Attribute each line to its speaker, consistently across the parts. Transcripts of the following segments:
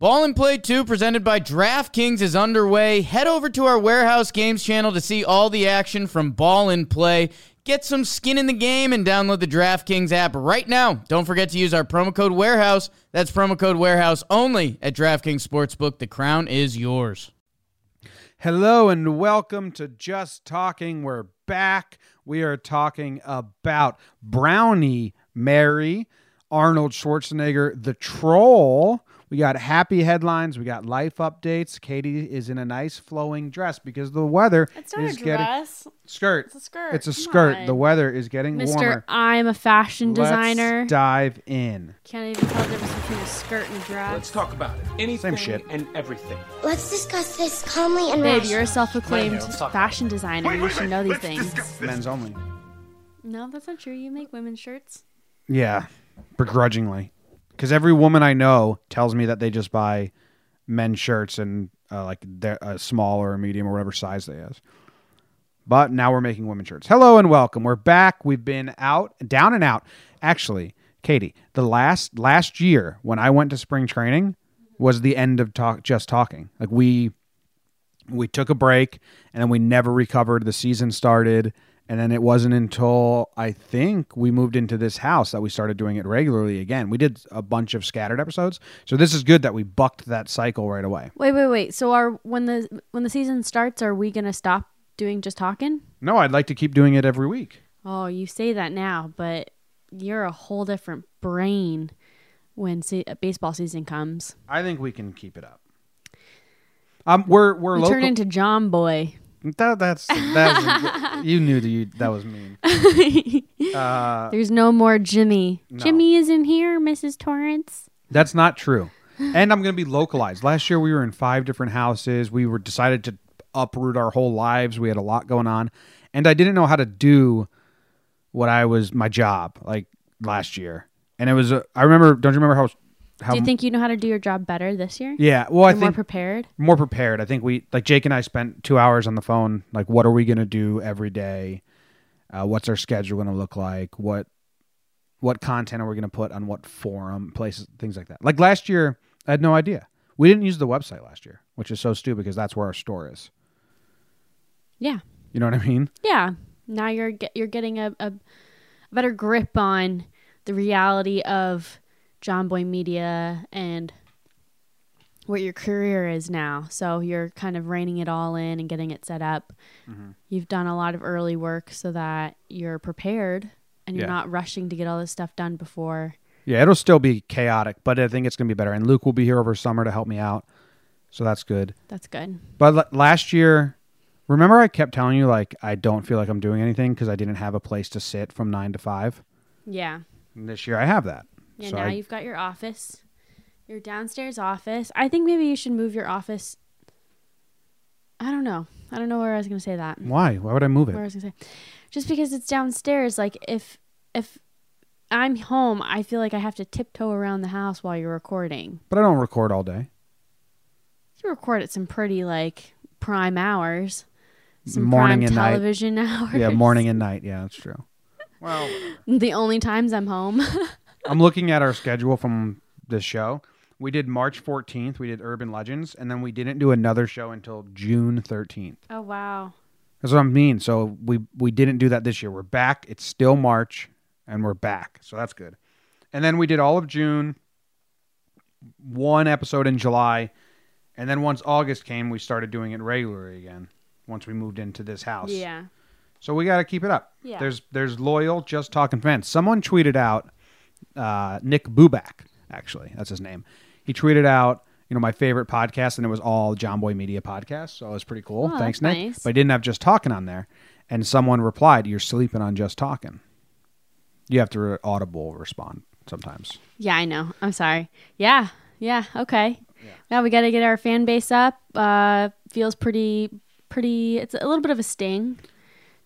Speaker 1: Ball and Play 2 presented by DraftKings is underway. Head over to our Warehouse Games channel to see all the action from Ball and Play. Get some skin in the game and download the DraftKings app right now. Don't forget to use our promo code Warehouse. That's promo code Warehouse only at DraftKings Sportsbook. The crown is yours.
Speaker 2: Hello and welcome to Just Talking. We're back. We are talking about Brownie Mary, Arnold Schwarzenegger, the troll. We got happy headlines. We got life updates. Katie is in a nice flowing dress because the weather
Speaker 3: It's not
Speaker 2: is
Speaker 3: a
Speaker 2: getting
Speaker 3: dress.
Speaker 2: skirt.
Speaker 3: It's a skirt.
Speaker 2: It's a
Speaker 3: Come
Speaker 2: skirt.
Speaker 3: on.
Speaker 2: The weather is getting
Speaker 3: Mister,
Speaker 2: warmer.
Speaker 3: I'm a fashion designer.
Speaker 2: Let's dive in.
Speaker 3: Can't even tell the difference between a skirt and a dress.
Speaker 4: Let's talk about it. Anything
Speaker 2: shit.
Speaker 4: and everything.
Speaker 5: Let's discuss this calmly and
Speaker 3: Babe,
Speaker 5: rationally.
Speaker 3: you're a self-proclaimed
Speaker 4: Wait, let's talk
Speaker 3: fashion designer. you should know these things.
Speaker 2: Men's only.
Speaker 3: No, that's not true. You make women's shirts.
Speaker 2: Yeah, begrudgingly, because every woman I know tells me that they just buy men's shirts and uh, like a small or a medium or whatever size they is. But now we're making women's shirts. Hello and welcome. We're back. We've been out, down and out. Actually, Katie, the last last year when I went to spring training was the end of talk. Just talking. Like we we took a break and then we never recovered. The season started, and then it wasn't until I think we moved into this house that we started doing it regularly again. We did a bunch of scattered episodes, so this is good that we bucked that cycle right away.
Speaker 3: Wait, wait, wait. So are when the when the season starts, are we gonna stop doing just talking?
Speaker 2: No, I'd like to keep doing it every week.
Speaker 3: Oh, you say that now, but you're a whole different brain when se- baseball season comes.
Speaker 2: I think we can keep it up. Um, we're we're
Speaker 3: You
Speaker 2: local.
Speaker 3: turn into John Boy.
Speaker 2: That, that's that. you knew that you that was mean. Uh,
Speaker 3: There's no more Jimmy.
Speaker 2: No.
Speaker 3: Jimmy isn't here, Mrs. Torrance.
Speaker 2: That's not true. And I'm going to be localized. Last year we were in five different houses. We were decided to uproot our whole lives. We had a lot going on, and I didn't know how to do what I was my job like last year. And it was a, I remember. Don't you remember how how
Speaker 3: Do you think you know how to do your job better this year?
Speaker 2: Yeah. Well, I
Speaker 3: You're more
Speaker 2: think
Speaker 3: prepared.
Speaker 2: more prepared. I think we like Jake and I spent two hours on the phone. Like, what are we going to do every day? Uh, what's our schedule going to look like? What what content are we going to put on what forum, places, things like that. Like last year, I had no idea. We didn't use the website last year, which is so stupid because that's where our store is.
Speaker 3: Yeah.
Speaker 2: You know what I mean?
Speaker 3: Yeah. Now you're get, you're getting a, a better grip on the reality of John Boy Media and what your career is now. So you're kind of reining it all in and getting it set up.
Speaker 2: Mm-hmm.
Speaker 3: You've done a lot of early work so that you're prepared and you're
Speaker 2: Yeah.
Speaker 3: not rushing to get all this stuff done before.
Speaker 2: Yeah, it'll still be chaotic, but I think it's going to be better. And Luke will be here over summer to help me out, so that's good.
Speaker 3: That's good.
Speaker 2: But l- last year, remember I kept telling you like I don't feel like I'm doing anything because I didn't have a place to sit from nine to five.
Speaker 3: Yeah.
Speaker 2: And this year I have that.
Speaker 3: Yeah,
Speaker 2: So
Speaker 3: now
Speaker 2: I-
Speaker 3: you've got your office, your downstairs office. I think maybe you should move your office. I don't know. I don't know where I was going to say that.
Speaker 2: Why? Why would I move it?
Speaker 3: Where I
Speaker 2: it?
Speaker 3: was going to say, just because it's downstairs. Like if if I'm home, I feel like I have to tiptoe around the house while you're recording.
Speaker 2: But I don't record all day.
Speaker 3: You record at some pretty like prime hours, some
Speaker 2: Morning
Speaker 3: prime
Speaker 2: and night.
Speaker 3: television hours.
Speaker 2: Yeah, morning and night. Yeah, that's true. Well,
Speaker 3: The only times I'm home.
Speaker 2: I'm looking at our schedule from this show. We did March 14th. We did Urban Legends, and then we didn't do another show until June 13th.
Speaker 3: oh wow.
Speaker 2: That's what I mean. So we we didn't do that this year. We're back. It's still March, and we're back. So that's good. And then we did all of June, one episode in July, and then once August came, we started doing it regularly again. Once we moved into this house,
Speaker 3: Yeah.
Speaker 2: So we got to keep it up.
Speaker 3: Yeah.
Speaker 2: There's there's loyal, just talking fans. Someone tweeted out uh, Nick Bubak. Actually, that's his name. He tweeted out, you know, my favorite podcast, and it was all John Boy Media podcast. So it was pretty cool.
Speaker 3: Oh,
Speaker 2: Thanks,
Speaker 3: that's
Speaker 2: Nick.
Speaker 3: nice.
Speaker 2: But I didn't have just talking on there. And someone replied, "You're sleeping on just talking." You have to re- audible respond sometimes.
Speaker 3: Yeah, I know. I'm sorry. Yeah, yeah, okay. Yeah, we got to get our fan base up. Uh, feels pretty, pretty. It's a little bit of a sting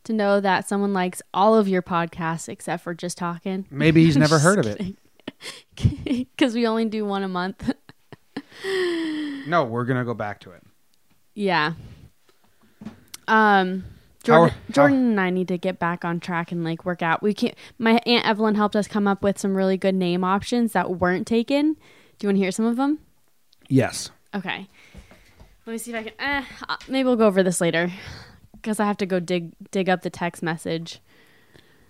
Speaker 3: to know that someone likes all of your podcasts except for just talking.
Speaker 2: Maybe he's never heard of it.
Speaker 3: because we only do one a month.
Speaker 2: No, we're gonna go back to it.
Speaker 3: yeah. Um.
Speaker 2: How-
Speaker 3: Jordan,
Speaker 2: how-
Speaker 3: Jordan and I need to get back on track and like work out. We can't. My aunt Evelyn helped us come up with some really good name options that weren't taken. Do you want to hear some of them?
Speaker 2: Yes.
Speaker 3: Okay. Let me see if I can. Eh, uh, maybe we'll go over this later because I have to go dig dig up the text message.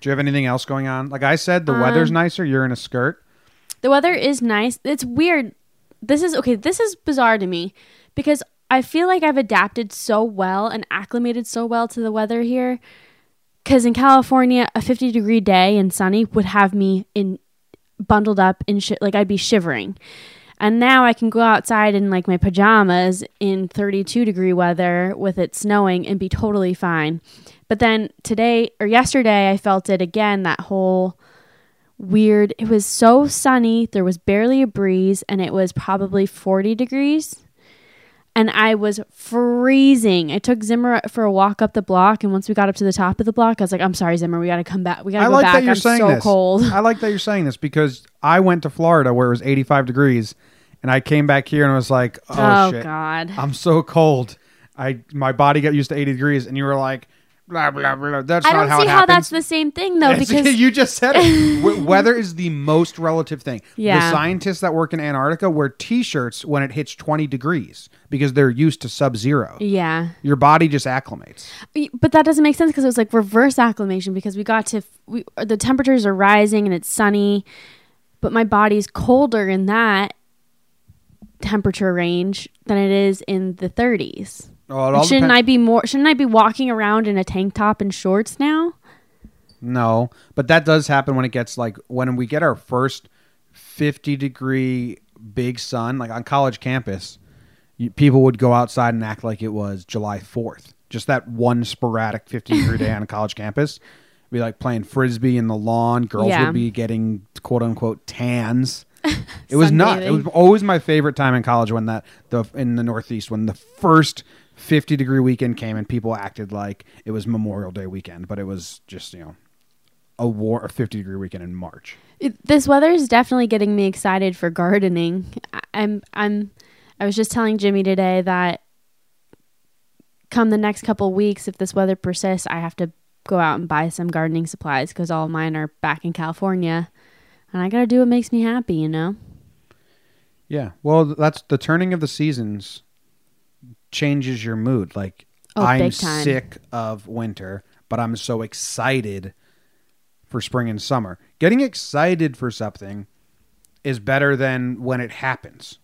Speaker 2: Do you have anything else going on? Like I said, the weather's
Speaker 3: Um,
Speaker 2: nicer. You're in a skirt.
Speaker 3: The weather is nice. It's weird. This is okay. This is bizarre to me because I feel like I've adapted so well and acclimated so well to the weather here. Because in California, a 50 degree day and sunny would have me in bundled up in shi like I'd be shivering. And now I can go outside in like my pajamas in 32 degree weather with it snowing and be totally fine. But then today or yesterday, I felt it again that whole weird. It was so sunny, there was barely a breeze, and it was probably 40 degrees. And I was freezing. I took Zimmer for a walk up the block, and once we got up to the top of the block, I was like, "I'm sorry, Zimmer, we got to come back. We got to
Speaker 2: I
Speaker 3: go
Speaker 2: like
Speaker 3: back.
Speaker 2: that you're
Speaker 3: I'm
Speaker 2: saying
Speaker 3: so
Speaker 2: this.
Speaker 3: cold."
Speaker 2: I like that you're saying this because I went to Florida where it was 85 degrees, and I came back here and I was like, "Oh,
Speaker 3: Oh,
Speaker 2: shit,
Speaker 3: God.
Speaker 2: I'm so cold." I my body got used to 80 degrees, and you were like, "Blah blah blah." That's
Speaker 3: I
Speaker 2: not
Speaker 3: don't
Speaker 2: how
Speaker 3: see
Speaker 2: it
Speaker 3: how
Speaker 2: happens.
Speaker 3: that's the same thing though,
Speaker 2: It's-
Speaker 3: because
Speaker 2: you just said it. W- Weather is the most relative thing. The
Speaker 3: Yeah.
Speaker 2: scientists that work in Antarctica wear T-shirts when it hits 20 degrees because they're used to sub-zero.
Speaker 3: yeah,
Speaker 2: Your body just acclimates.
Speaker 3: but that doesn't make sense because it was like reverse acclimation because we got to we the temperatures are rising and it's sunny, but my body's colder in that temperature range than it is in the 30s.
Speaker 2: Oh,
Speaker 3: shouldn't
Speaker 2: depend-
Speaker 3: I be more? Shouldn't I be walking around in a tank top and shorts now?
Speaker 2: No, but that does happen when it gets like when we get our first 50 degree big sun, like on college campus, you, people would go outside and act like it was July 4th. Just that one sporadic 50 degree day on a college campus. Be like playing frisbee in the lawn. Girls
Speaker 3: Yeah.
Speaker 2: would be getting quote unquote tans. It was not. It was always my favorite time in college when that the in the Northeast when the first 50 degree weekend came and people acted like it was Memorial Day weekend, but it was just you know a war a 50 degree weekend in March.
Speaker 3: It, this weather is definitely getting me excited for gardening. I- I'm I'm I was just telling Jimmy today that come the next couple weeks if this weather persists, I have to go out and buy some gardening supplies cuz all mine are back in California. And I got to do what makes me happy, you know.
Speaker 2: Yeah. Well, that's the turning of the seasons changes your mood. Like
Speaker 3: Oh,
Speaker 2: I'm sick of winter, but I'm so excited for spring and summer. Getting excited for something is better than when it happens.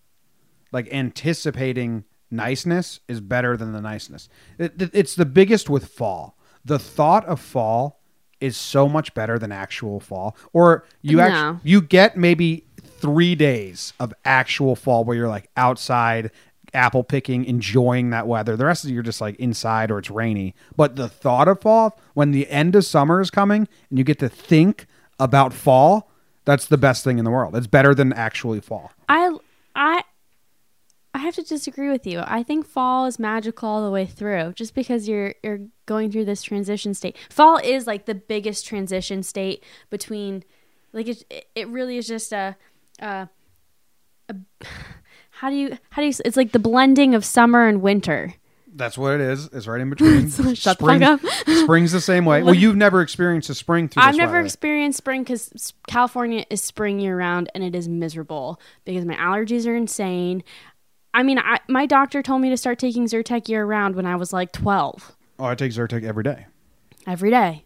Speaker 2: Like anticipating niceness is better than the niceness. It, it- it's the biggest with fall. The thought of fall is so much better than actual fall. Or you
Speaker 3: No.
Speaker 2: actually you get maybe three days of actual fall where you're like outside apple picking enjoying that weather the rest of you're just like inside or it's rainy but the thought of fall when the end of summer is coming and you get to think about fall that's the best thing in the world it's better than actually fall
Speaker 3: I I I have to disagree with you. I think fall is magical all the way through. Just because you're you're going through this transition state. Fall is like the biggest transition state between like it it really is just a a, a how do you how do you it's like the blending of summer and winter.
Speaker 2: that's what it is it's right in between
Speaker 3: So shut
Speaker 2: Spring-
Speaker 3: up.
Speaker 2: spring's the same way well you've never experienced a spring through
Speaker 3: I've never experienced spring because California is spring year round and it is miserable because my allergies are insane. I mean, I, my doctor told me to start taking Zyrtec year round when I was like 12
Speaker 2: oh i take zyrtec every day
Speaker 3: every day.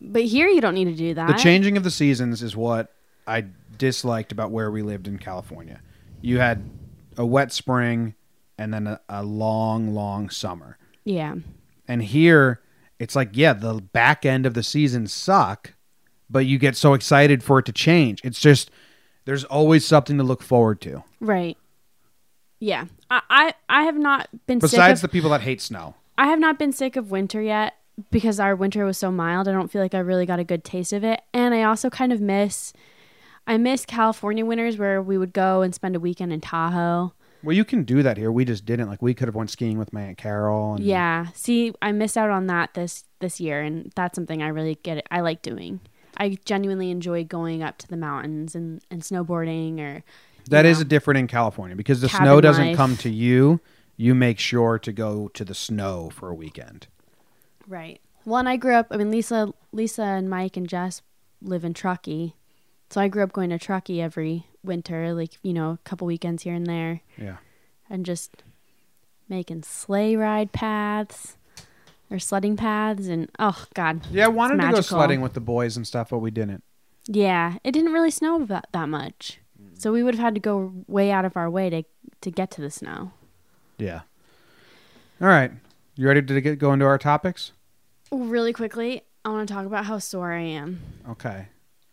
Speaker 3: But here you don't need to do that.
Speaker 2: The changing of the seasons is what I disliked about where we lived in California. You had a wet spring and then a, a long, long summer.
Speaker 3: Yeah.
Speaker 2: And here, it's like, yeah, the back end of the season suck, but you get so excited for it to change. It's just there's always something to look forward to.
Speaker 3: Right. Yeah. I, I, I have not been
Speaker 2: Besides
Speaker 3: sick of, Besides
Speaker 2: the people that hate snow.
Speaker 3: I have not been sick of winter yet because our winter was so mild. I don't feel like I really got a good taste of it. And I also kind of miss I miss California winters where we would go and spend a weekend in Tahoe.
Speaker 2: Well, you can do that here. We just didn't. Like we could have went skiing with my aunt Carol. And
Speaker 3: Yeah. See, I missed out on that this this year and that's something I really get I like doing. I genuinely enjoy going up to the mountains and, and snowboarding or
Speaker 2: That
Speaker 3: you
Speaker 2: is a different in California because the snow doesn't
Speaker 3: life.
Speaker 2: come to you. You make sure to go to the snow for a weekend.
Speaker 3: Right. Well, and I grew up. I mean, Lisa, Lisa, and Mike and Jess live in Truckee, So I grew up going to Truckee every winter, like, you know, a couple weekends here and there,
Speaker 2: Yeah.
Speaker 3: and just making sleigh ride paths or sledding paths. And oh, God.
Speaker 2: Yeah, I wanted to go sledding with the boys and stuff, but we didn't.
Speaker 3: Yeah, it didn't really snow that, that much. Mm. So we would have had to go way out of our way to, to get to the snow.
Speaker 2: Yeah. All right. You ready to get go into our topics?
Speaker 3: Really quickly, I want to talk about how sore I am.
Speaker 2: Okay.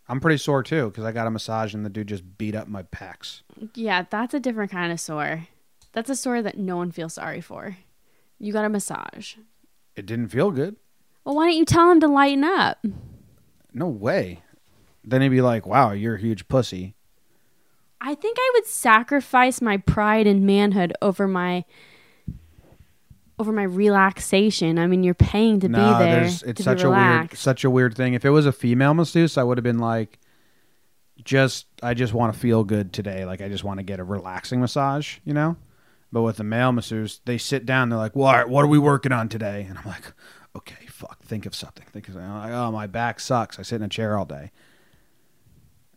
Speaker 2: I'm pretty sore too because I got a massage and the dude just beat up my pecs.
Speaker 3: Yeah, that's a different kind of sore. That's a sore that no one feels sorry for. You got a massage.
Speaker 2: It didn't feel good.
Speaker 3: Well, why don't you tell him to lighten up?
Speaker 2: No way. Then he'd be like, "Wow, you're a huge pussy."
Speaker 3: I think I would sacrifice my pride and manhood over my over my relaxation. I mean, you're paying to
Speaker 2: no,
Speaker 3: be there.
Speaker 2: it's such a weird such a weird thing. If it was a female masseuse, I would have been like, just I just want to feel good today. Like I just want to get a relaxing massage, you know. But with the male masseuse, they sit down. They're like, "Well, all right, what are we working on today?" And I'm like, "Okay, fuck, think of something." Think of something. I'm like, "Oh, my back sucks. I sit in a chair all day."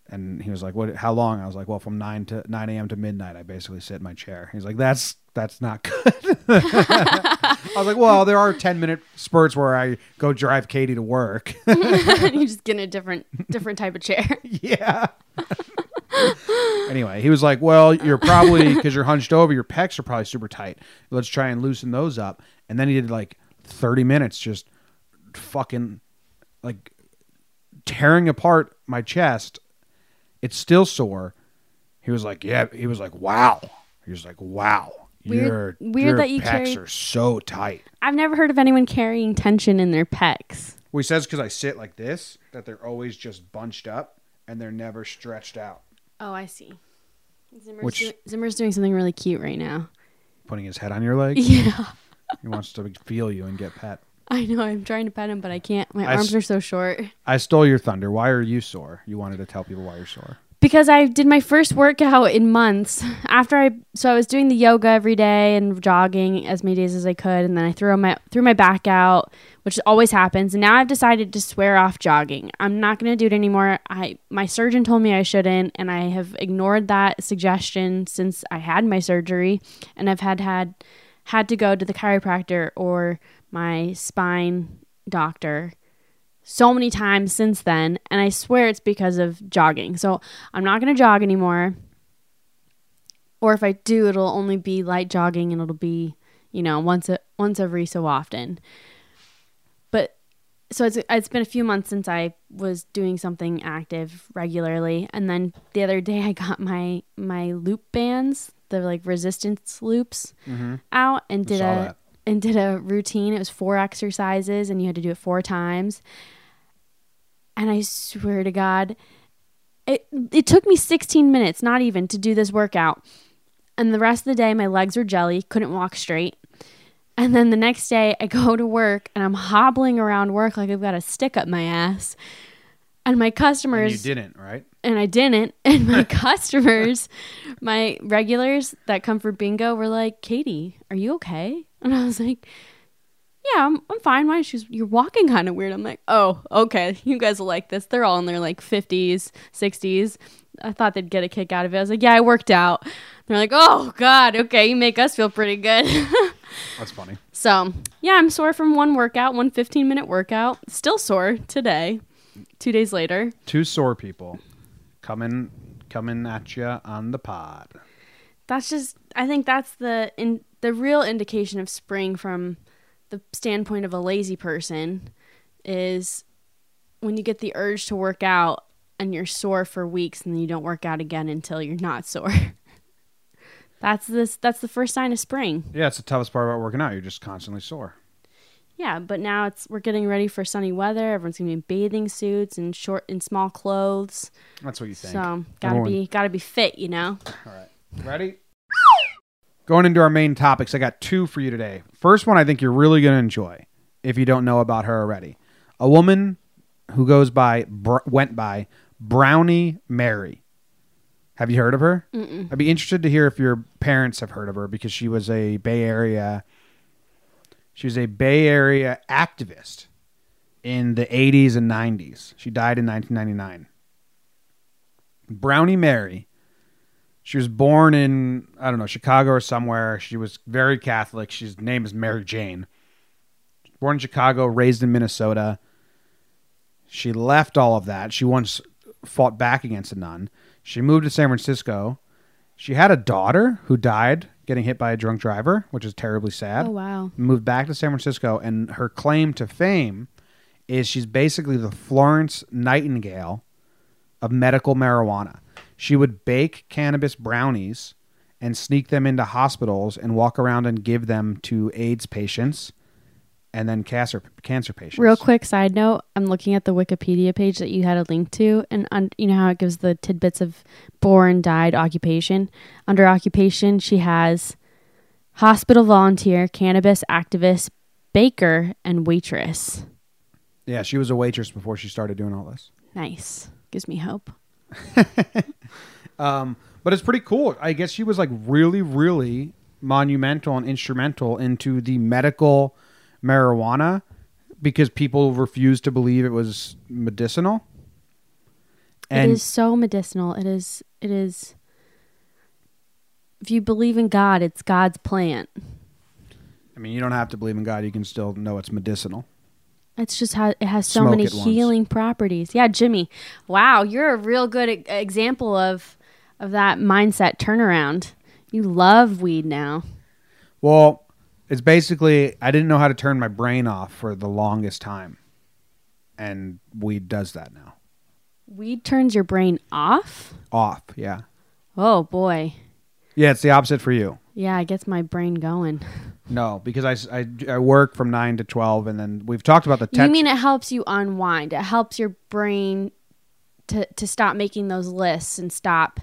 Speaker 2: And he was like, "What? How long?" I was like, "Well, from nine to nine a.m. to midnight, I basically sit in my chair." He's like, "That's that's not good." I was like, "Well, there are ten minute spurts where I go drive Katie to work."
Speaker 3: you just get in a different different type of chair.
Speaker 2: yeah. Anyway, he was like, "Well, you're probably because you're hunched over, your pecs are probably super tight. Let's try and loosen those up." And then he did like 30 minutes just fucking like tearing apart my chest. It's still sore. He was like, "Yeah." He was like, "Wow." He was like, "Wow."
Speaker 3: Weird-
Speaker 2: your,
Speaker 3: weird
Speaker 2: your
Speaker 3: that you
Speaker 2: pecs
Speaker 3: carried-
Speaker 2: are so tight.
Speaker 3: I've never heard of anyone carrying tension in their pecs.
Speaker 2: Well, he says because I sit like this that they're always just bunched up and they're never stretched out.
Speaker 3: Oh, I see. Zimmer's,
Speaker 2: Which-
Speaker 3: do- Zimmer's doing something really cute right now.
Speaker 2: Putting his head on your leg.
Speaker 3: Yeah.
Speaker 2: He wants to feel you and get pet.
Speaker 3: I know. I'm trying to pet him, but I can't. My
Speaker 2: I
Speaker 3: arms
Speaker 2: s-
Speaker 3: are so short.
Speaker 2: I stole your thunder. Why are you sore? You wanted to tell people why you're sore.
Speaker 3: Because I did my first workout in months. After I, so I was doing the yoga every day and jogging as many days as I could, and then I threw my threw my back out, which always happens. And now I've decided to swear off jogging. I'm not going to do it anymore. I my surgeon told me I shouldn't, and I have ignored that suggestion since I had my surgery, and I've had had had to go to the chiropractor or my spine doctor so many times since then and i swear it's because of jogging. So i'm not going to jog anymore. Or if i do it'll only be light jogging and it'll be you know once a, once every so often. But so it's it's been a few months since i was doing something active regularly and then the other day i got my my loop bands the like resistance loops mm-hmm. out and did a
Speaker 2: that.
Speaker 3: and did a routine. It was four exercises and you had to do it four times and I swear to God, it it took me 16 minutes, not even, to do this workout. And the rest of the day, my legs were jelly, couldn't walk straight. And then the next day, I go to work and I'm hobbling around work like I've got a stick up my ass. And my
Speaker 2: And
Speaker 3: customers
Speaker 2: you didn't, right?
Speaker 3: and I didn't. And my customers, my regulars that come for bingo were like, Katie, are you okay? And I was like, Yeah, I'm, I'm fine. Why? She's, You're walking kind of weird. I'm like, Oh, okay. You guys will like this. They're all in their like 50s, 60s. I thought they'd get a kick out of it. I was like, Yeah, I worked out. They're like, Oh, God. Okay. You make us feel pretty good.
Speaker 2: That's funny.
Speaker 3: so, yeah, I'm sore from one workout, one 15 minute workout. Still sore today, two days later.
Speaker 2: Two sore people coming coming at you on the pod.
Speaker 3: that's just i think that's the in the real indication of spring from the standpoint of a lazy person is when you get the urge to work out and you're sore for weeks and then you don't work out again until you're not sore that's this that's the first sign of spring
Speaker 2: Yeah, it's the toughest part about working out. You're just constantly sore.
Speaker 3: yeah but now it's we're getting ready for sunny weather everyone's gonna be in bathing suits and short and small clothes
Speaker 2: That's what you think.
Speaker 3: so gotta
Speaker 2: Everyone-
Speaker 3: be gotta be fit you know
Speaker 2: All right. Ready? Going into our main topics, I got two for you today. First one I think you're really going to enjoy if you don't know about her already. A woman who goes by br- went by Brownie Mary. Have you heard of her? Mm-mm. I'd be interested to hear if your parents have heard of her because she was a Bay Area she was a Bay Area activist in the 80s and 90s. She died in 1999. Brownie Mary. She was born in I don't know Chicago or somewhere. She was very Catholic. She's name is Mary Jane. Born in Chicago, raised in Minnesota. She left all of that. She once fought back against a nun. She moved to San Francisco. She had a daughter who died getting hit by a drunk driver, which is terribly sad
Speaker 3: Oh wow.
Speaker 2: moved back to San Francisco, and her claim to fame is she's basically the Florence Nightingale of medical marijuana. She would bake cannabis brownies and sneak them into hospitals and walk around and give them to AIDS patients and then cancer cancer patients.
Speaker 3: Real quick side note: I'm looking at the Wikipedia page that you had a link to, and un- you know how it gives the tidbits of born, died, occupation. Under occupation, she has hospital volunteer, cannabis activist, baker, and waitress.
Speaker 2: Yeah, she was a waitress before she started doing all this.
Speaker 3: Nice, gives me hope.
Speaker 2: Um, but it's pretty cool. I guess she was like really, really monumental and instrumental into the medical marijuana because people refused to believe it was medicinal.
Speaker 3: it is so medicinal. It is. It is. If you believe in God, it's God's plant.
Speaker 2: I mean, you don't have to believe in God; you can still know it's medicinal.
Speaker 3: It's just how it has so
Speaker 2: Smoke
Speaker 3: many
Speaker 2: it once.
Speaker 3: healing properties. Yeah, Jimmy. Wow, you're a real good e- example of of that mindset turnaround. You love weed now.
Speaker 2: Well, it's basically I didn't know how to turn my brain off for the longest time, and weed does that now.
Speaker 3: Weed turns your brain off?
Speaker 2: Off, yeah,
Speaker 3: Oh boy.
Speaker 2: yeah. It's the opposite for you.
Speaker 3: Yeah, it gets my brain going.
Speaker 2: No, because I I work from nine to twelve, and then we've talked about the.
Speaker 3: You mean it helps you unwind. It helps your brain to to stop making those lists and stop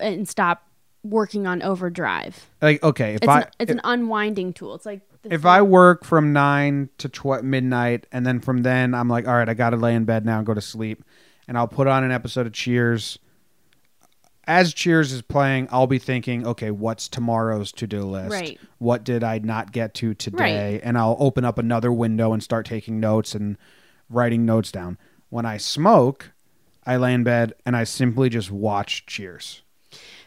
Speaker 3: and stop working on overdrive.
Speaker 2: like okay if
Speaker 3: It's
Speaker 2: I
Speaker 3: an, it's an unwinding tool. It's like
Speaker 2: if I work from nine to tw- midnight, and then from then I'm like, all right, I got to lay in bed now and go to sleep, and I'll put on an episode of Cheers. As Cheers is playing, I'll be thinking, okay, what's tomorrow's to do list?
Speaker 3: Right.
Speaker 2: What did I not get to today? Right. And I'll open up another window and start taking notes and writing notes down. When I smoke, I lay in bed and I simply just watch Cheers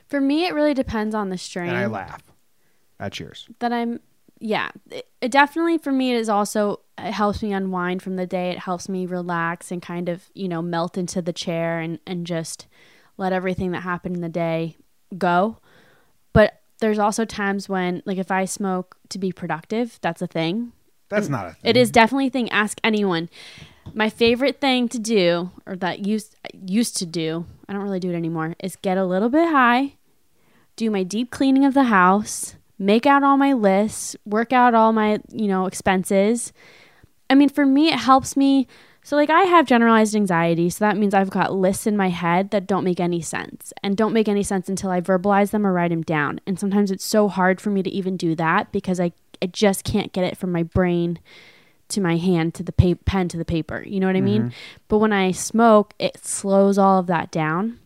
Speaker 3: For me, it really depends on the strain.
Speaker 2: and I laugh at Cheers.
Speaker 3: that I'm yeah it, it definitely for me it is also it helps me unwind from the day it helps me relax and kind of you know melt into the chair and and just let everything that happened in the day go. But there's also times when like if i smoke to be productive that's a thing.
Speaker 2: That's not a thing.
Speaker 3: it is definitely a thing. Ask anyone. My favorite thing to do or that used used to do i don't really do it anymore is get a little bit high do my deep cleaning of the house make out all my lists work out all my you know expenses. I mean for me it helps me so like i have generalized anxiety so that means i've got lists in my head that don't make any sense and don't make any sense until i verbalize them or write them down and sometimes it's so hard for me to even do that because i, I just can't get it from my brain to my hand to the pa- pen to the paper you know what i mean mm-hmm. but when i smoke it slows all of that down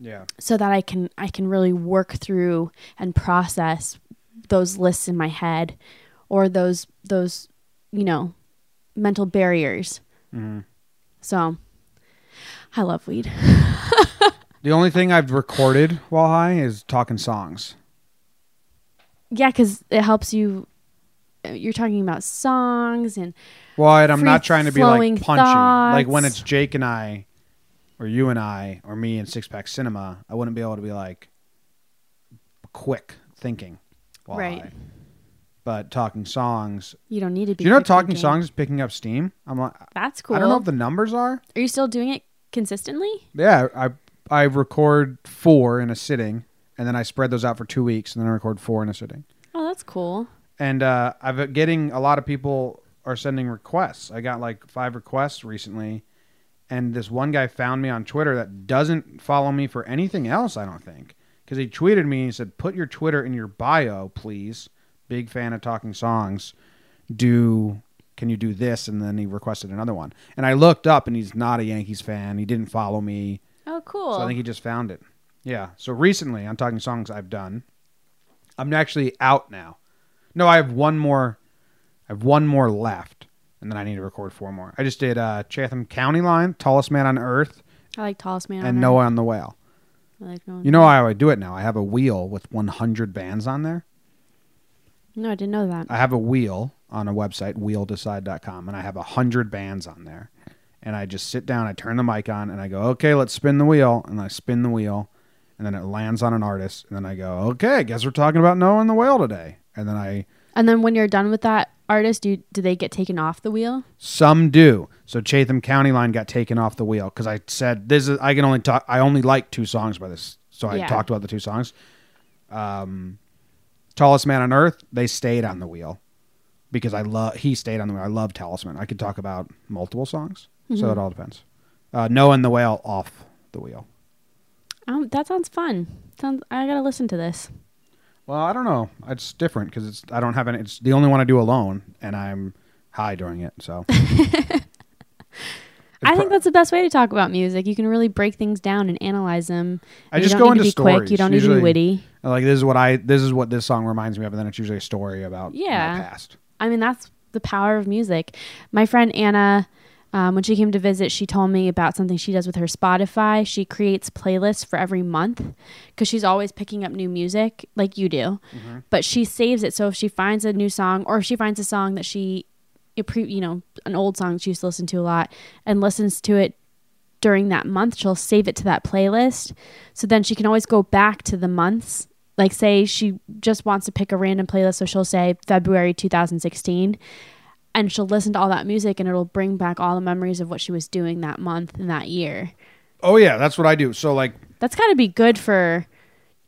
Speaker 2: yeah.
Speaker 3: so that I can I can really work through and process those lists in my head or those those you know mental barriers. So I love weed.
Speaker 2: The only thing I've recorded while high is talking songs.
Speaker 3: Yeah, cuz it helps you uh, you're talking about songs and
Speaker 2: Well, and I'm not trying to be like punchy. Like when it's Jake and I, or you and I, or me and Six Pack Cinema, I wouldn't be able to be like quick thinking while
Speaker 3: Right.
Speaker 2: high. But talking songs,
Speaker 3: you don't need to be
Speaker 2: do you know talking songs is picking up steam? I'm like,
Speaker 3: That's cool.
Speaker 2: I don't know if the numbers are.
Speaker 3: Are you still doing it consistently?
Speaker 2: Yeah, I I record four in a sitting, and then I spread those out for two weeks, and then I record four in a sitting.
Speaker 3: Oh, that's cool.
Speaker 2: and uh, I've been getting a lot of people are sending requests. I got like five requests recently, and this one guy found me on Twitter that doesn't follow me for anything else. I don't think because he tweeted me. And he said, "Put your Twitter in your bio, please." Big fan of talking songs. Do can you do this? And then he requested another one, and I looked up, and he's not a Yankees fan. He didn't follow me.
Speaker 3: Oh, cool.
Speaker 2: So I think he just found it. Yeah. So recently on Talking Songs I've done. I'm actually out now. No, I have one more I have one more left. And then I need to record four more. I just did uh Chatham County line, Tallest Man on Earth,
Speaker 3: I like Tallest Man. on
Speaker 2: and. Noah and the Whale.
Speaker 3: I like knowing.
Speaker 2: You know how I do it now? I have a wheel with 100 bands on there.
Speaker 3: No, I didn't know that.
Speaker 2: I have a wheel on a website, wheeldecide.com, and I have a 100 bands on there. And I just sit down, I turn the mic on, and I go, okay, let's spin the wheel. And I spin the wheel, and then it lands on an artist. And then I go, okay, I guess we're talking about Noah and the Whale today. And then I,
Speaker 3: And then when you're done with that artist, do do they get taken off the wheel?
Speaker 2: some do. So Chatham County Line got taken off the wheel because I said, this is, I can only talk, I only like two songs by this. So I
Speaker 3: Yeah.
Speaker 2: talked about the two songs. Um, Tallest Man on Earth, they stayed on the wheel because I love he stayed on the wheel. I love Tallest Man. I could talk about multiple songs, so it all depends. Uh, Noah and the Whale off the wheel.
Speaker 3: Um, that sounds fun. Sounds. I gotta listen to this.
Speaker 2: Well, I don't know. It's different because it's I don't have any. It's the only one I do alone, and I'm high during it. So
Speaker 3: I think that's the best way to talk about music. You can really break things down and analyze them.
Speaker 2: I just go into
Speaker 3: to be quick.
Speaker 2: stories.
Speaker 3: You don't need to
Speaker 2: Usually-
Speaker 3: be witty.
Speaker 2: like this is what I this is what this song reminds me of, and then it's usually a story about
Speaker 3: Yeah.
Speaker 2: my past.
Speaker 3: I mean, that's the power of music. My friend Anna, um, when she came to visit, she told me about something she does with her Spotify. She creates playlists for every month because she's always picking up new music, like you do. But she saves it. So if she finds a new song, or if she finds a song that she, pre- you know, an old song she used to listen to a lot, and listens to it during that month, she'll save it to that playlist. So then she can always go back to the months. Like, say she just wants to pick a random playlist, so she'll say February 2016, and she'll listen to all that music, and it'll bring back all the memories of what she was doing that month and that year.
Speaker 2: Oh yeah, that's what I do. So like
Speaker 3: That's got to be good for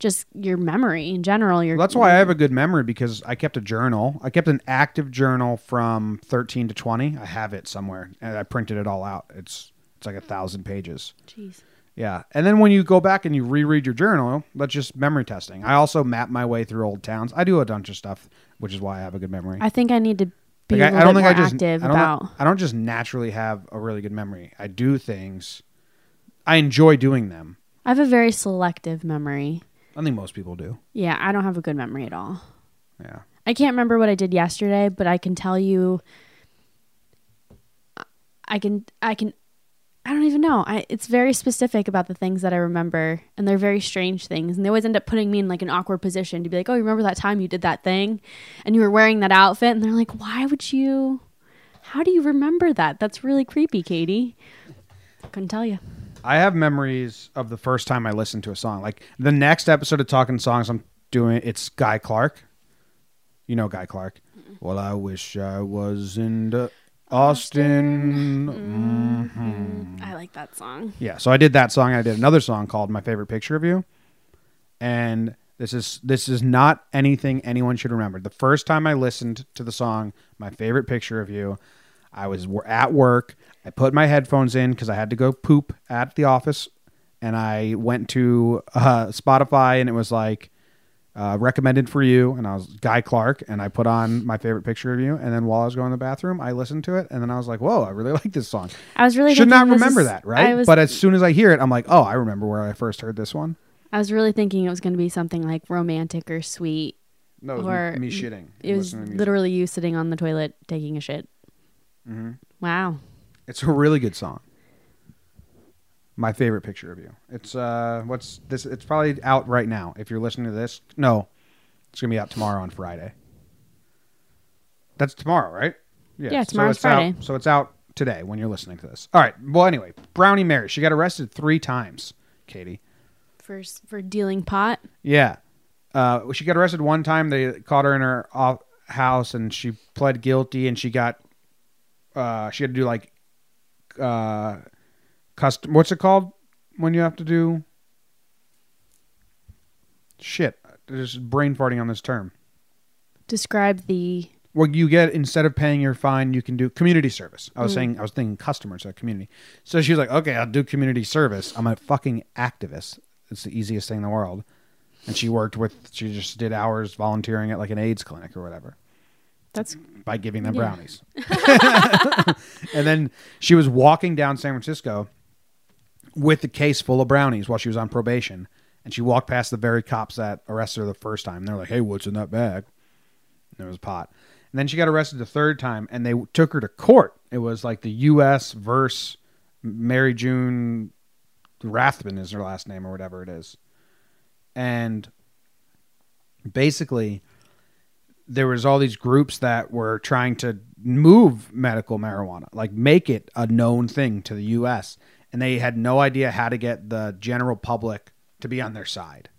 Speaker 3: just your memory in general. Your
Speaker 2: that's why I have a good memory because I kept a journal. I kept an active journal from 13 to 20. I have it somewhere, and I printed it all out. It's it's like a thousand pages.
Speaker 3: Jeez.
Speaker 2: Yeah. And then when you go back and you reread your journal, that's just memory testing. I also map my way through old towns. I do a bunch of stuff, which is why I have a good memory.
Speaker 3: I think I need to be
Speaker 2: Like,
Speaker 3: a
Speaker 2: I, don't
Speaker 3: bit
Speaker 2: think
Speaker 3: more
Speaker 2: I just
Speaker 3: active
Speaker 2: I don't,
Speaker 3: about.
Speaker 2: I don't just naturally have a really good memory. I do things. I enjoy doing them.
Speaker 3: I have a very selective memory.
Speaker 2: I think most people do.
Speaker 3: Yeah, I don't have a good memory at all.
Speaker 2: Yeah.
Speaker 3: I can't remember what I did yesterday, but I can tell you I can I can I don't even know. I it's very specific about the things that I remember and they're very strange things and they always end up putting me in like an awkward position to be like, "Oh, you remember that time you did that thing and you were wearing that outfit?" And they're like, "Why would you How do you remember that? That's really creepy, Katie." Couldn't tell you.
Speaker 2: I have memories of the first time I listened to a song. Like the next episode of Talking Songs I'm doing, it's Guy Clark. You know Guy Clark. Well, I wish I was in the Austin. Mhm.
Speaker 3: I like that song.
Speaker 2: Yeah, so I did that song. I did another song called "My Favorite Picture of You," and this is this is not anything anyone should remember. The first time I listened to the song "My Favorite Picture of You," I was at work. I put my headphones in because I had to go poop at the office, and I went to uh, Spotify, and it was like uh, recommended for you, and I was Guy Clark, and I put on my favorite picture of you, and then while I was going to the bathroom, I listened to it, and then I was like, "Whoa, I really like this song."
Speaker 3: I was really
Speaker 2: Should not remember
Speaker 3: is-
Speaker 2: that, right?
Speaker 3: Was
Speaker 2: but as soon as I hear it, I'm like, "Oh, I remember where I first heard this one."
Speaker 3: I was really thinking it was going to be something like romantic or sweet.
Speaker 2: No,
Speaker 3: Or
Speaker 2: me, me shitting.
Speaker 3: It was
Speaker 2: listening to music.
Speaker 3: literally you sitting on the toilet taking a shit.
Speaker 2: Mhm.
Speaker 3: Wow.
Speaker 2: It's a really good song. My favorite picture of you. It's uh, what's this? It's probably out right now. If you're listening to this, no, it's gonna be out tomorrow on Friday. That's tomorrow, right?
Speaker 3: Yeah,
Speaker 2: so
Speaker 3: tomorrow's
Speaker 2: it's out-
Speaker 3: Friday.
Speaker 2: so it's out today when you're listening to this. All right. Well, anyway, Brownie Mary. She got arrested three times. Katie.
Speaker 3: For for dealing pot.
Speaker 2: Yeah. Uh, she got arrested one time. They caught her in her off- house and she pled guilty and she got, uh, she had to do like, uh, custom, what's it called when you have to do? Shit. There's brain farting on this term.
Speaker 3: Describe the
Speaker 2: Well, you get instead of paying your fine, you can do community service. I was saying, I was thinking customers, not community. So she was like, "Okay, I'll do community service. I'm a fucking activist. It's the easiest thing in the world." And she worked with, she just did hours volunteering at like an AIDS clinic or whatever
Speaker 3: that's
Speaker 2: by giving them
Speaker 3: Yeah.
Speaker 2: brownies. and then she was walking down San Francisco with the case full of brownies while she was on probation. And she walked past the very cops that arrested her the first time. They're like, hey, what's in that bag? And it was pot. And then she got arrested the third time and they took her to court. It was like the U.S. versus Mary June Rathbun is her last name or whatever it is. and basically there was all these groups that were trying to move medical marijuana, like make it a known thing to the US, and they had no idea how to get the general public to be on their side.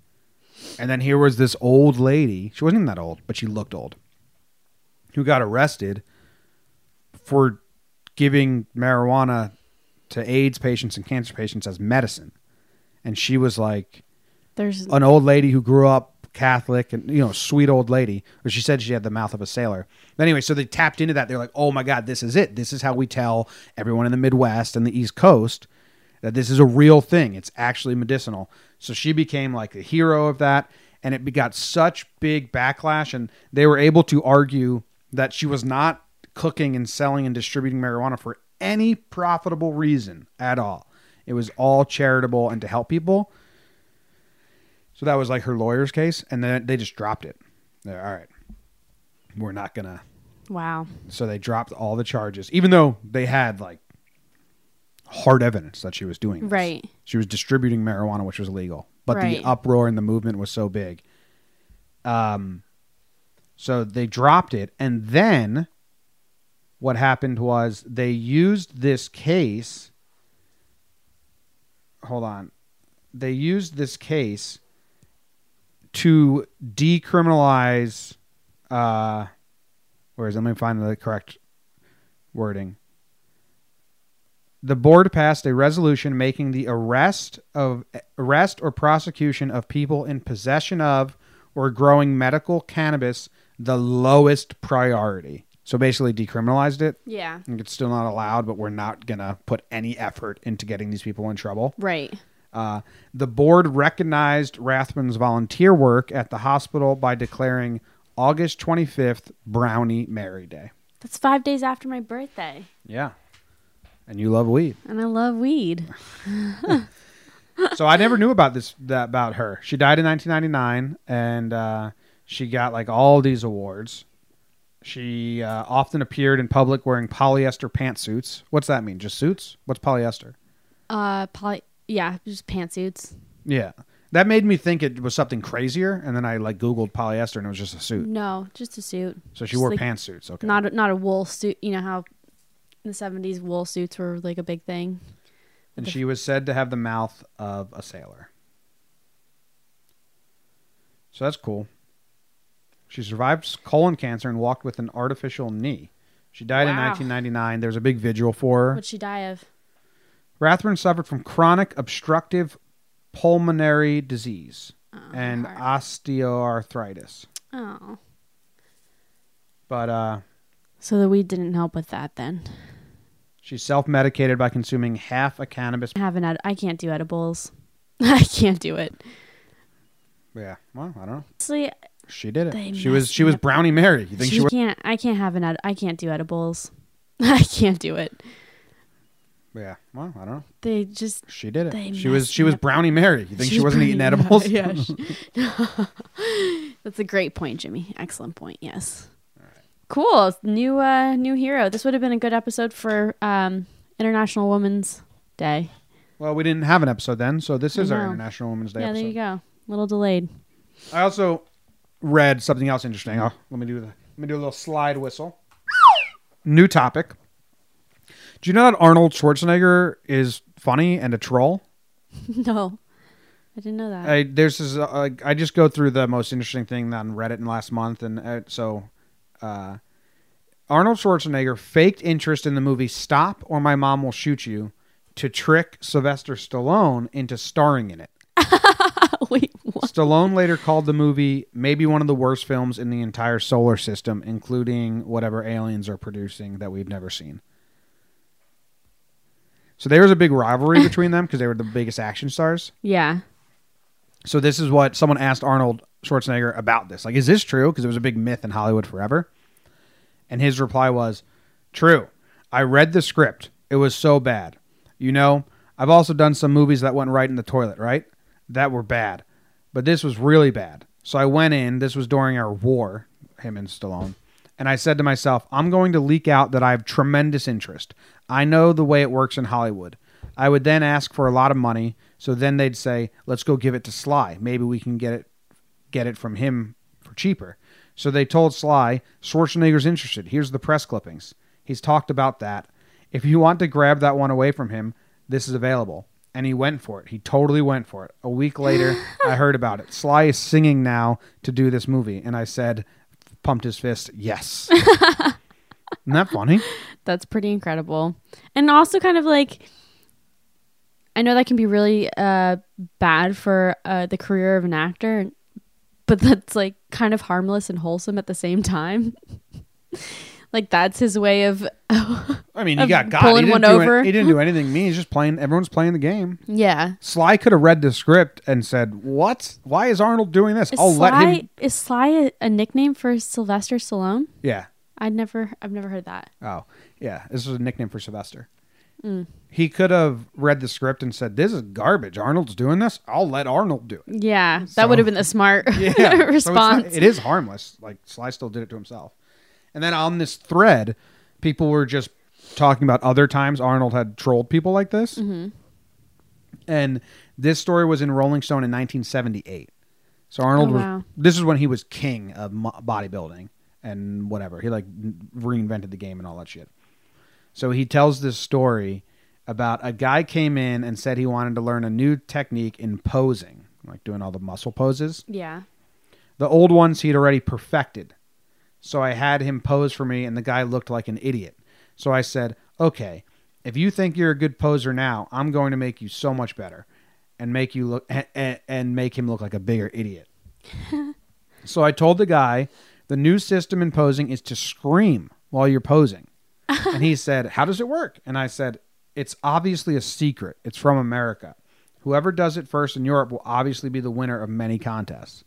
Speaker 2: And then here was this old lady, she wasn't even that old, but she looked old, who got arrested for giving marijuana to AIDS patients and cancer patients as medicine. And she was like
Speaker 3: There's
Speaker 2: an old lady who grew up Catholic and you know, sweet old lady. But she said she had the mouth of a sailor. But anyway, so they tapped into that. They're like, "Oh my God, this is it. This is how we tell everyone in the Midwest and the East Coast that this is a real thing. It's actually medicinal." So she became like the hero of that, and it got such big backlash, and they were able to argue that she was not cooking and selling and distributing marijuana for any profitable reason at all. It was all charitable and to help people. So that was like her lawyer's case, and then they just dropped it. They're, all right, we're not gonna.
Speaker 3: wow.
Speaker 2: So they dropped all the charges, even though they had like hard evidence that she was doing this.
Speaker 3: Right.
Speaker 2: She was distributing marijuana, which was illegal, but
Speaker 3: Right.
Speaker 2: the uproar and the movement was so big. Um, so they dropped it, and then what happened was they used this case. Hold on, they used this case to decriminalize. Uh, where is? it? Let me find the correct wording the board passed a resolution making the arrest of arrest or prosecution of people in possession of or growing medical cannabis the lowest priority. So basically decriminalized it.
Speaker 3: Yeah.
Speaker 2: It's still not allowed, but we're not gonna put any effort into getting these people in trouble.
Speaker 3: Right.
Speaker 2: Uh, the board recognized Rathbun's volunteer work at the hospital by declaring August 25th Brownie Mary Day.
Speaker 3: That's five days after my birthday,
Speaker 2: Yeah. And you love weed.
Speaker 3: and I love weed.
Speaker 2: so I never knew about this that about her. She died in 1999, and uh, she got like all these awards. She uh, often appeared in public wearing polyester pantsuits. What's that mean? Just suits? What's polyester?
Speaker 3: Uh, poly. Yeah, just pantsuits.
Speaker 2: Yeah, that made me think it was something crazier, and then I like Googled polyester, and it was just a suit.
Speaker 3: No, just a suit.
Speaker 2: So she
Speaker 3: Just
Speaker 2: wore
Speaker 3: like-
Speaker 2: pantsuits. Okay,
Speaker 3: Not a, not a wool suit. You know how in the seventies wool suits were like a big thing.
Speaker 2: and she was said to have the mouth of a sailor. So that's cool. She survived colon cancer and walked with an artificial knee. She died in
Speaker 3: Wow.
Speaker 2: 1999. was a big vigil for her.
Speaker 3: What'd she die of?
Speaker 2: Rathbun suffered from chronic obstructive pulmonary disease and
Speaker 3: heart.
Speaker 2: osteoarthritis.
Speaker 3: Oh,
Speaker 2: But uh,
Speaker 3: so the weed didn't help with that then.
Speaker 2: she self-medicated by consuming half a cannabis.
Speaker 3: I haven't. Ed- I can't do edibles. I can't do it.
Speaker 2: Yeah, well, I don't know.
Speaker 3: Honestly,
Speaker 2: She did it. She was she was. Brownie Mary. You think she,
Speaker 3: she
Speaker 2: was?
Speaker 3: can't. I can't have an. Ed- I can't do edibles. I can't do it.
Speaker 2: Yeah, well, I don't know.
Speaker 3: They just.
Speaker 2: She did it. She was she was
Speaker 3: up.
Speaker 2: Brownie Mary. You think she wasn't eating edibles?
Speaker 3: Yeah. That's a great point, Jimmy. Excellent point. Yes. Cool. New uh new hero. This would have been a good episode for um International Women's Day.
Speaker 2: well, we didn't have an episode then, so this is our. International Women's Day
Speaker 3: yeah,
Speaker 2: episode.
Speaker 3: there you go. A little delayed.
Speaker 2: I also read something else interesting. Oh, let me do the let me do a little slide whistle. New topic. Do you know that Arnold Schwarzenegger is funny and a troll?
Speaker 3: no. I didn't know that.
Speaker 2: I there's this, uh, I just go through the most interesting thing on Reddit in last month, and uh, so uh, Arnold Schwarzenegger faked interest in the movie Stop or My Mom Will Shoot You to trick Sylvester Stallone into starring in it.
Speaker 3: Wait, what?
Speaker 2: Stallone later called the movie maybe one of the worst films in the entire solar system, including whatever aliens are producing that we've never seen. So there was a big rivalry between them because they were the biggest action stars.
Speaker 3: Yeah.
Speaker 2: So this is what someone asked Arnold Schwarzenegger about this. Like, is this true? Because it was a big myth in Hollywood forever. And his reply was, "True. I read the script. It was so bad. You know, I've also done some movies that went right in the toilet, right? That were bad. But this was really bad. So I went in. This was during our war, him and Stallone. And I said to myself, I'm going to leak out that I have tremendous interest. I know the way it works in Hollywood. I would then ask for a lot of money, So then they'd say, "Let's go give it to Sly. Maybe we can get it get it from him for cheaper." So they told Sly, "Schwarzenegger's interested. Here's the press clippings. He's talked about that. If you want to grab that one away from him, this is available." And he went for it. He totally went for it. A week later, I heard about it. Sly is singing now to do this movie, and I said, pumped his fist, "Yes." Isn't that funny?
Speaker 3: That's pretty incredible. And also kind of like I know that can be really uh bad for uh the career of an actor, but that's like kind of harmless and wholesome at the same time. like that's his way of
Speaker 2: I mean, he
Speaker 3: Of
Speaker 2: got got.
Speaker 3: pulling
Speaker 2: he didn't
Speaker 3: one
Speaker 2: do
Speaker 3: over.
Speaker 2: he didn't do anything mean. He's just playing. Everyone's playing the game.
Speaker 3: yeah.
Speaker 2: Sly could have read the script and said, "What? Why is Arnold doing this?
Speaker 3: Is
Speaker 2: I'll
Speaker 3: Sly,
Speaker 2: let him."
Speaker 3: is Sly a, a nickname for Sylvester Stallone?
Speaker 2: Yeah.
Speaker 3: I'd never I've never heard that.
Speaker 2: Oh, yeah. This was a nickname for Sylvester.
Speaker 3: Mm.
Speaker 2: He could have read the script and said, "This is garbage. Arnold's doing this. I'll let Arnold do it."
Speaker 3: Yeah, that
Speaker 2: So-
Speaker 3: would have been the smart.
Speaker 2: So it's not-
Speaker 3: response.
Speaker 2: it is harmless. Like Sly still did it to himself. And then on this thread, people were just talking about other times Arnold had trolled people like this.
Speaker 3: Mm-hmm.
Speaker 2: And this story was in Rolling Stone in 1978. So Arnold
Speaker 3: Oh,
Speaker 2: was.
Speaker 3: wow.
Speaker 2: This is when he was king of bodybuilding and whatever. He like reinvented the game and all that shit. So he tells this story about a guy came in and said he wanted to learn a new technique in posing, like doing all the muscle poses.
Speaker 3: yeah.
Speaker 2: The old ones he'd already perfected. So I had him pose for me, and the guy looked like an idiot. So I said, okay, if you think you're a good poser now, I'm going to make you so much better and make you look and, and make him look like a bigger idiot. so I told the guy the new system in posing is to scream while you're posing. and he said, How does it work? And I said, It's obviously a secret. It's from America. Whoever does it first in Europe will obviously be the winner of many contests.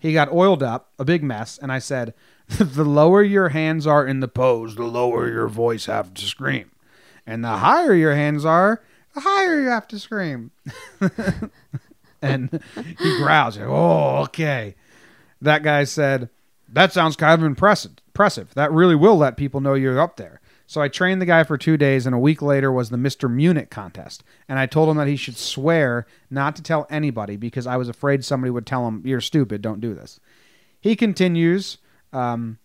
Speaker 2: He got oiled up, a big mess, and I said, The lower your hands are in the pose, the lower your voice have to scream. And the higher your hands are, the higher you have to scream. and he growls, Oh, okay. That guy said, That sounds kind of impressive. Impressive. That really will let people know you're up there. So I trained the guy for two days, and a week later was the Mr. Munich contest. And I told him that he should swear not to tell anybody because I was afraid somebody would tell him, You're stupid, don't do this. He continues. Um,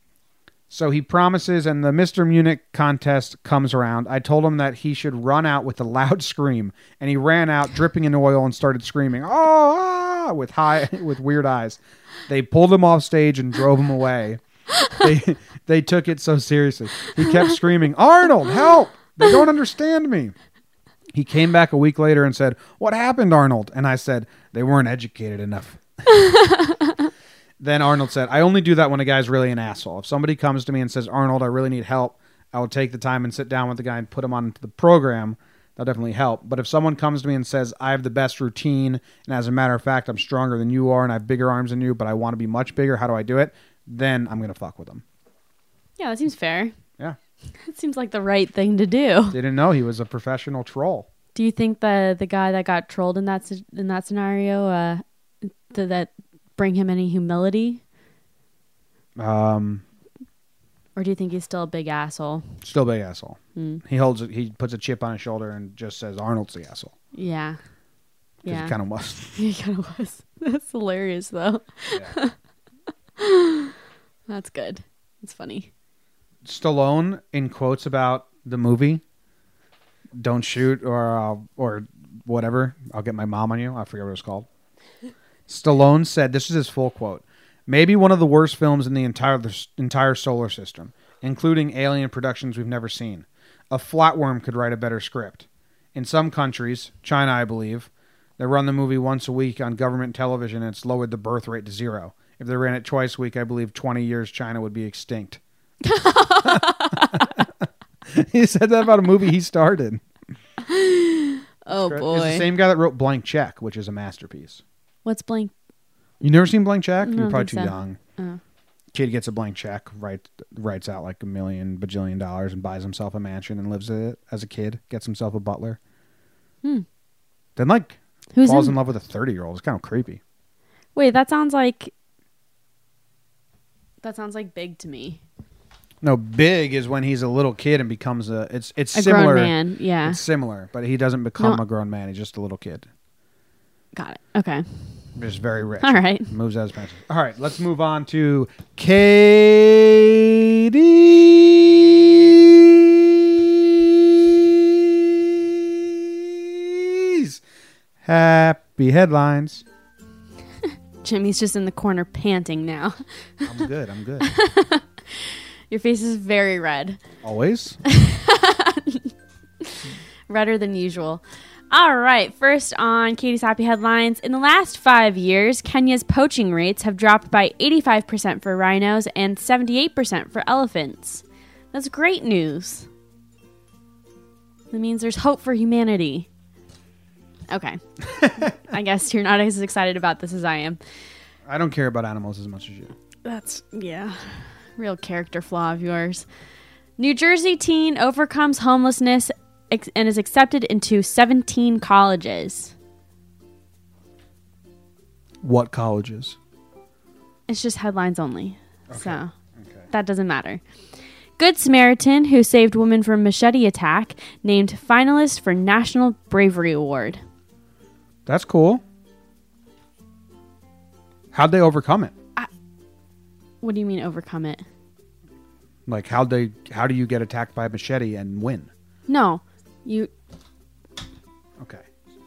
Speaker 2: so he promises, and the Mr. Munich contest comes around. I told him that he should run out with a loud scream, and he ran out, dripping in oil, and started screaming, "Oh!" ah," with high, with weird eyes. They pulled him off stage and drove him away. They they took it so seriously. He kept screaming, "Arnold, help! They don't understand me." He came back a week later and said, "What happened, Arnold?" And I said, "They weren't educated enough." Then Arnold said, I only do that when a guy's really an asshole. If somebody comes to me and says, Arnold, I really need help, I will take the time and sit down with the guy and put him onto the program. That'll definitely help. But if someone comes to me and says, I have the best routine, and as a matter of fact, I'm stronger than you are and I have bigger arms than you, but I want to be much bigger, how do I do it? Then I'm to fuck with them.
Speaker 3: Yeah, that seems fair.
Speaker 2: Yeah.
Speaker 3: That seems like the right thing to do.
Speaker 2: Didn't know he was a professional troll.
Speaker 3: Do you think the the guy that got trolled in that in that scenario uh did that bring him any humility
Speaker 2: Um,
Speaker 3: or do you think he's still a big asshole?
Speaker 2: still a big asshole.
Speaker 3: Hmm.
Speaker 2: He holds it, he puts a chip on his shoulder and just says, Arnold's the asshole.
Speaker 3: Yeah. Yeah.
Speaker 2: he kind of was.
Speaker 3: He kind of was. That's hilarious though.
Speaker 2: Yeah.
Speaker 3: That's good. It's funny.
Speaker 2: Stallone in quotes about the movie "Don't shoot" or uh, or whatever. I'll get my mom on you. I forget what it was called. Stallone said, "This is his full quote. Maybe one of the worst films in the entire the entire solar system, including alien productions we've never seen. A flatworm could write a better script. In some countries, China, I believe, they run the movie once a week on government television, and it's lowered the birth rate to zero. If they ran it twice a week, I believe 20 years China would be extinct." he said that about a movie he started.
Speaker 3: Oh
Speaker 2: It's
Speaker 3: boy.
Speaker 2: the same guy that wrote Blank Check, which is a masterpiece.
Speaker 3: What's blank?
Speaker 2: You never seen Blank Check? You're probably
Speaker 3: think
Speaker 2: too
Speaker 3: so.
Speaker 2: young.
Speaker 3: Oh.
Speaker 2: Kid gets a blank check, writes writes out like a million bajillion dollars, and buys himself a mansion and lives in it as a kid. Gets himself a butler.
Speaker 3: Hmm.
Speaker 2: Then like
Speaker 3: Who's
Speaker 2: falls
Speaker 3: in?
Speaker 2: in love with a thirty year old. It's kind of creepy.
Speaker 3: Wait, that sounds like that sounds like big to me.
Speaker 2: No, big is when he's a little kid and becomes a. It's it's
Speaker 3: A
Speaker 2: similar.
Speaker 3: grown man. Yeah.
Speaker 2: It's similar, but he doesn't become
Speaker 3: No.
Speaker 2: a grown man. He's just a little kid.
Speaker 3: Got it. Okay.
Speaker 2: Just very rich.
Speaker 3: All right.
Speaker 2: Moves out as pencils. All right, let's move on to Katie's happy headlines.
Speaker 3: Jimmy's just in the corner panting now.
Speaker 2: I'm good. I'm good.
Speaker 3: Your face is very red.
Speaker 2: Always.
Speaker 3: redder than usual. All right, first on Katie's Happy Headlines. In the last five years, Kenya's poaching rates have dropped by 85% for rhinos and 78% for elephants. That's great news. That means there's hope for humanity. Okay. I guess you're not as excited about this as I am.
Speaker 2: I don't care about animals as much as you.
Speaker 3: That's, yeah, real character flaw of yours. New Jersey teen overcomes homelessness ex- and is accepted into 17 colleges.
Speaker 2: What colleges?
Speaker 3: It's just headlines only. So
Speaker 2: Okay.
Speaker 3: that doesn't matter. Good Samaritan, who saved woman from machete attack, named finalist for National Bravery Award.
Speaker 2: That's cool. How'd they overcome it?
Speaker 3: What do you mean overcome it?
Speaker 2: Like how they how do you get attacked by a machete and win?
Speaker 3: No, you.
Speaker 2: Okay.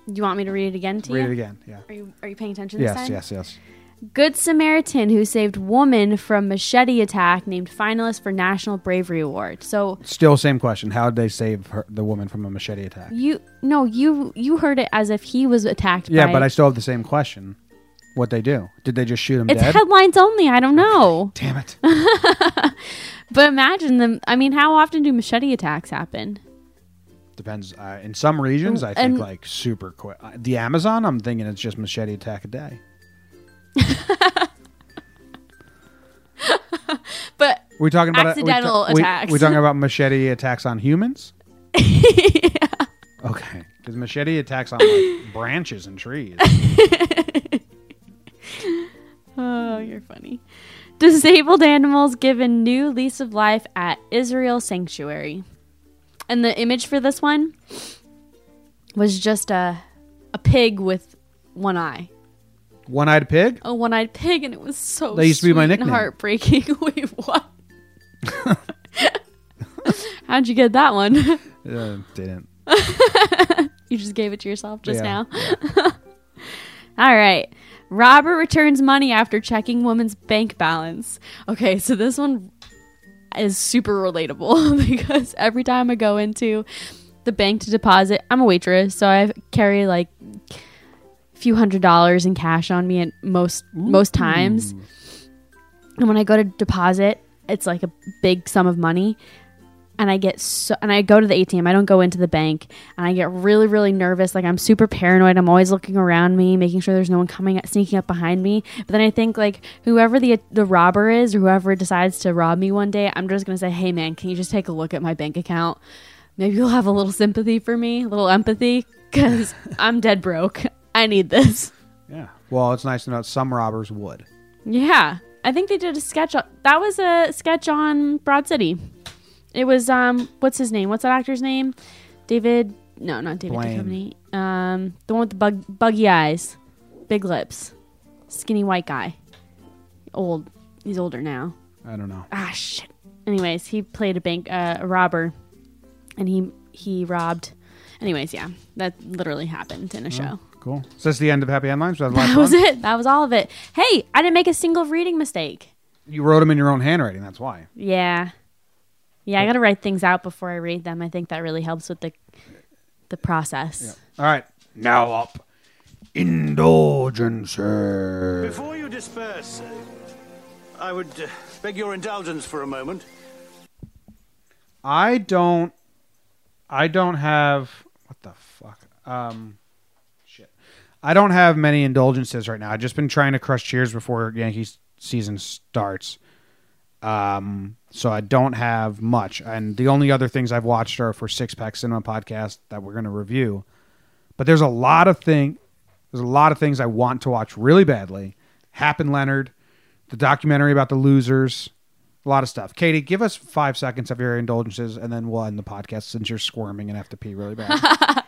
Speaker 3: Do you want me to read it again to you?
Speaker 2: Read
Speaker 3: you?
Speaker 2: it again. Yeah.
Speaker 3: Are you are you paying attention this
Speaker 2: Yes, yes, yes.
Speaker 3: Good Samaritan, who saved woman from machete attack, named finalist for National Bravery Award. So
Speaker 2: Still same question. How did they save her, the woman from a machete attack?
Speaker 3: you no you you heard it as if he was attacked.
Speaker 2: Yeah,
Speaker 3: by,
Speaker 2: but I still have the same question. What they do? Did they just shoot him
Speaker 3: It's
Speaker 2: dead?
Speaker 3: headlines only. I don't know.
Speaker 2: Damn it.
Speaker 3: But imagine them. I mean, how often do machete attacks happen?
Speaker 2: Depends. Uh, in some regions, I think
Speaker 3: And-
Speaker 2: like super quick. Uh, the Amazon, I'm thinking it's just machete attack a day.
Speaker 3: But
Speaker 2: we talking about
Speaker 3: Accidental
Speaker 2: we,
Speaker 3: attacks.
Speaker 2: We, are talking about machete attacks on humans? Okay, because machete attacks on like branches and trees.
Speaker 3: oh, you're funny. Disabled animals given new lease of life at Israel Sanctuary. And the image for this one was just a a pig with one eye.
Speaker 2: One-eyed pig.
Speaker 3: A one-eyed pig, and it was so.
Speaker 2: That used to be my nickname.
Speaker 3: Heartbreaking. Wait, what? How'd you get that one?
Speaker 2: Uh, didn't.
Speaker 3: You just gave it to yourself just
Speaker 2: Yeah,
Speaker 3: now. All right. Robert returns money after checking woman's bank balance. Okay, so this one is super relatable because every time I go into the bank to deposit, I'm a waitress, so I carry like few hundred dollars in cash on me at most most times. And when I go to deposit, it's like a big sum of money and I get so and I go to the ATM. I don't go into the bank, and I get really really nervous. Like I'm super paranoid. I'm always looking around me, making sure there's no one coming sneaking up behind me. But then I think like whoever the the robber is, or whoever decides to rob me one day, I'm just gonna say, "Hey man, can you just take a look at my bank account? Maybe you'll have a little sympathy for me, a little empathy, because I'm dead broke. I need this."
Speaker 2: Yeah. Well, it's nice to know that some robbers would.
Speaker 3: Yeah. I think they did a sketch. On, that was a sketch on Broad City. It was um, what's his name? What's that actor's name? David? No, not David
Speaker 2: Blaine.
Speaker 3: Duchovny. Um, the one with the bug, buggy eyes, big lips, skinny white guy. Old. He's older now.
Speaker 2: I don't know.
Speaker 3: Ah, shit. Anyways, he played a bank uh, a robber, and he he robbed. Anyways, yeah, that literally happened in a show.
Speaker 2: Cool. So that's the end of Happy Headlines? That the
Speaker 3: That was it. That was all of it. Hey, I didn't make a single reading mistake.
Speaker 2: You wrote them in your own handwriting. That's why.
Speaker 3: Yeah. Yeah, I got to write things out before I read them. I think that really helps with the the process.
Speaker 2: All right. Now up. Indulgences.
Speaker 6: Before you disperse, I would uh, beg your indulgence for a moment.
Speaker 2: I don't. I don't have. What the fuck? Um. I don't have many indulgences right now. I've just been trying to crush cheers before Yankees season starts. Um. So I don't have much, and the only other things I've watched are for Six Pack Cinema podcast that we're going to review. But there's a lot of thing. There's a lot of things I want to watch really badly. Hap and Leonard, the documentary about the losers, a lot of stuff. Katie, give us five seconds of your indulgences, and then we'll end the podcast since you're squirming and have to pee really bad.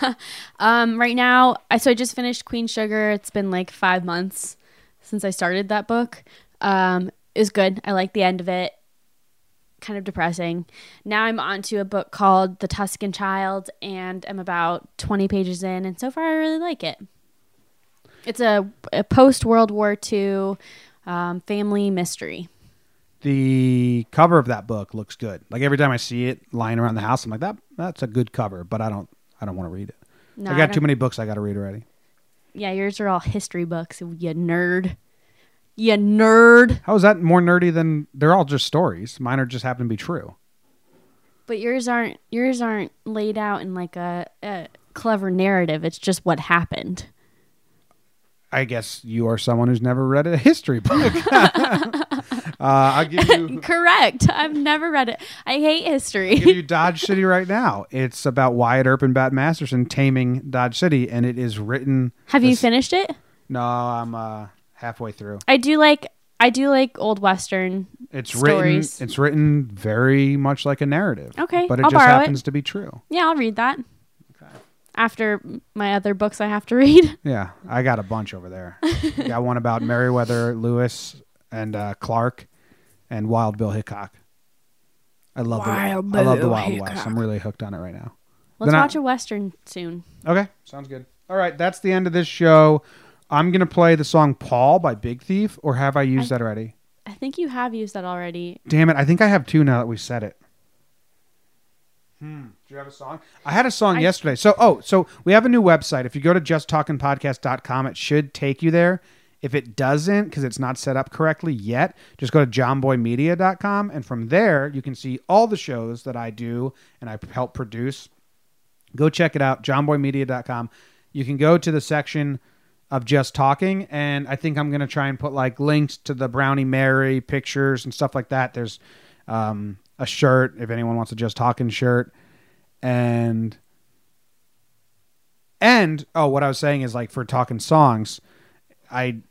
Speaker 3: Um, right now, I so I just finished Queen Sugar. It's been like five months since I started that book. Um, it was good. I like the end of it. Kind of depressing. Now I'm on to a book called The Tuscan Child, and I'm about 20 pages in, and so far I really like it. It's a, a post World War II um, family mystery.
Speaker 2: The cover of that book looks good. Like every time I see it lying around the house, I'm like, that that's a good cover, but I don't I don't want to read it.
Speaker 3: No,
Speaker 2: I got
Speaker 3: don't-
Speaker 2: too many books I got to read already.
Speaker 3: Yeah, yours are all history books, you nerd. You nerd.
Speaker 2: How is that more nerdy than they're all just stories? Mine are just happen to be true.
Speaker 3: But yours aren't yours aren't laid out in like a, a clever narrative. It's just what happened.
Speaker 2: I guess you are someone who's never read a history book. uh, I'll give you
Speaker 3: Correct. I've never read it. I hate history.
Speaker 2: give you Dodge City right now. It's about Wyatt Earp and Bat Masterson taming Dodge City, and it is written.
Speaker 3: Have you finished it?
Speaker 2: No, I'm uh, halfway through.
Speaker 3: I do like I do like old western.
Speaker 2: It's
Speaker 3: Stories.
Speaker 2: written. It's written very much like a narrative.
Speaker 3: Okay,
Speaker 2: but it
Speaker 3: I'll
Speaker 2: just
Speaker 3: borrow it.
Speaker 2: happens to be true.
Speaker 3: Yeah, I'll read that. Okay. After my other books I have to read.
Speaker 2: Yeah, I got a bunch over there. got one about Meriwether Lewis and uh, Clark, and Wild Bill Hickok. I love
Speaker 3: Wild
Speaker 2: the I love the
Speaker 3: Bill
Speaker 2: Wild West.
Speaker 3: Hickok.
Speaker 2: I'm really hooked on it right now.
Speaker 3: Let's
Speaker 2: Then
Speaker 3: watch a western soon.
Speaker 2: Okay, sounds good. All right, that's the end of this show. I'm gonna play the song "Paul" by Big Thief, or have I used
Speaker 3: I-
Speaker 2: that already?
Speaker 3: I think you have used that already.
Speaker 2: Damn it! I think I have two now that we said it. Hmm. Do you have a song? I had a song
Speaker 3: I-
Speaker 2: yesterday. So, oh, so we have a new website. If you go to justtalkingpodcast.com, it should take you there. If it doesn't, because it's not set up correctly yet, just go to johnboymedia.com. And from there, you can see all the shows that I do and I help produce. Go check it out, johnboymedia.com. You can go to the section of just talking, and I think I'm going to try and put like links to the Brownie Mary pictures and stuff like that. There's um, a shirt if anyone wants a just talking shirt, and and oh, what I was saying is like for talking songs, I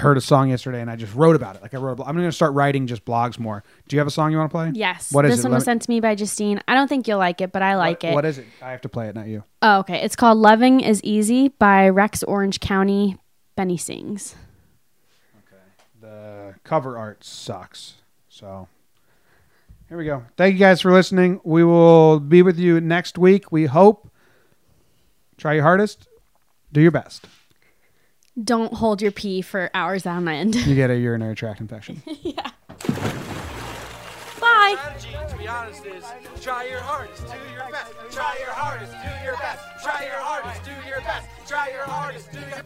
Speaker 2: heard a song yesterday and I just wrote about it. Like I wrote, I'm going to start writing just blogs more. Do you have a song you want to play?
Speaker 3: Yes.
Speaker 2: What is
Speaker 3: this
Speaker 2: it?
Speaker 3: one was sent to me by Justine. I don't think you'll like it, but I like
Speaker 2: What-
Speaker 3: it.
Speaker 2: What is it? I have to play it, not you.
Speaker 3: Oh, okay. It's called Loving is Easy by Rex Orange County. Benny sings. Okay.
Speaker 2: The cover art sucks. So here we go. Thank you guys for listening. We will be with you next week. We hope. Try your hardest. Do your best.
Speaker 3: Don't hold your pee for hours on end.
Speaker 2: You get a urinary tract infection. Yeah.
Speaker 3: Bye.
Speaker 7: strategy, to be honest, is try your hardest, do your best. Try your hardest, do your best. Try your hardest, do your best. Try your hardest, do your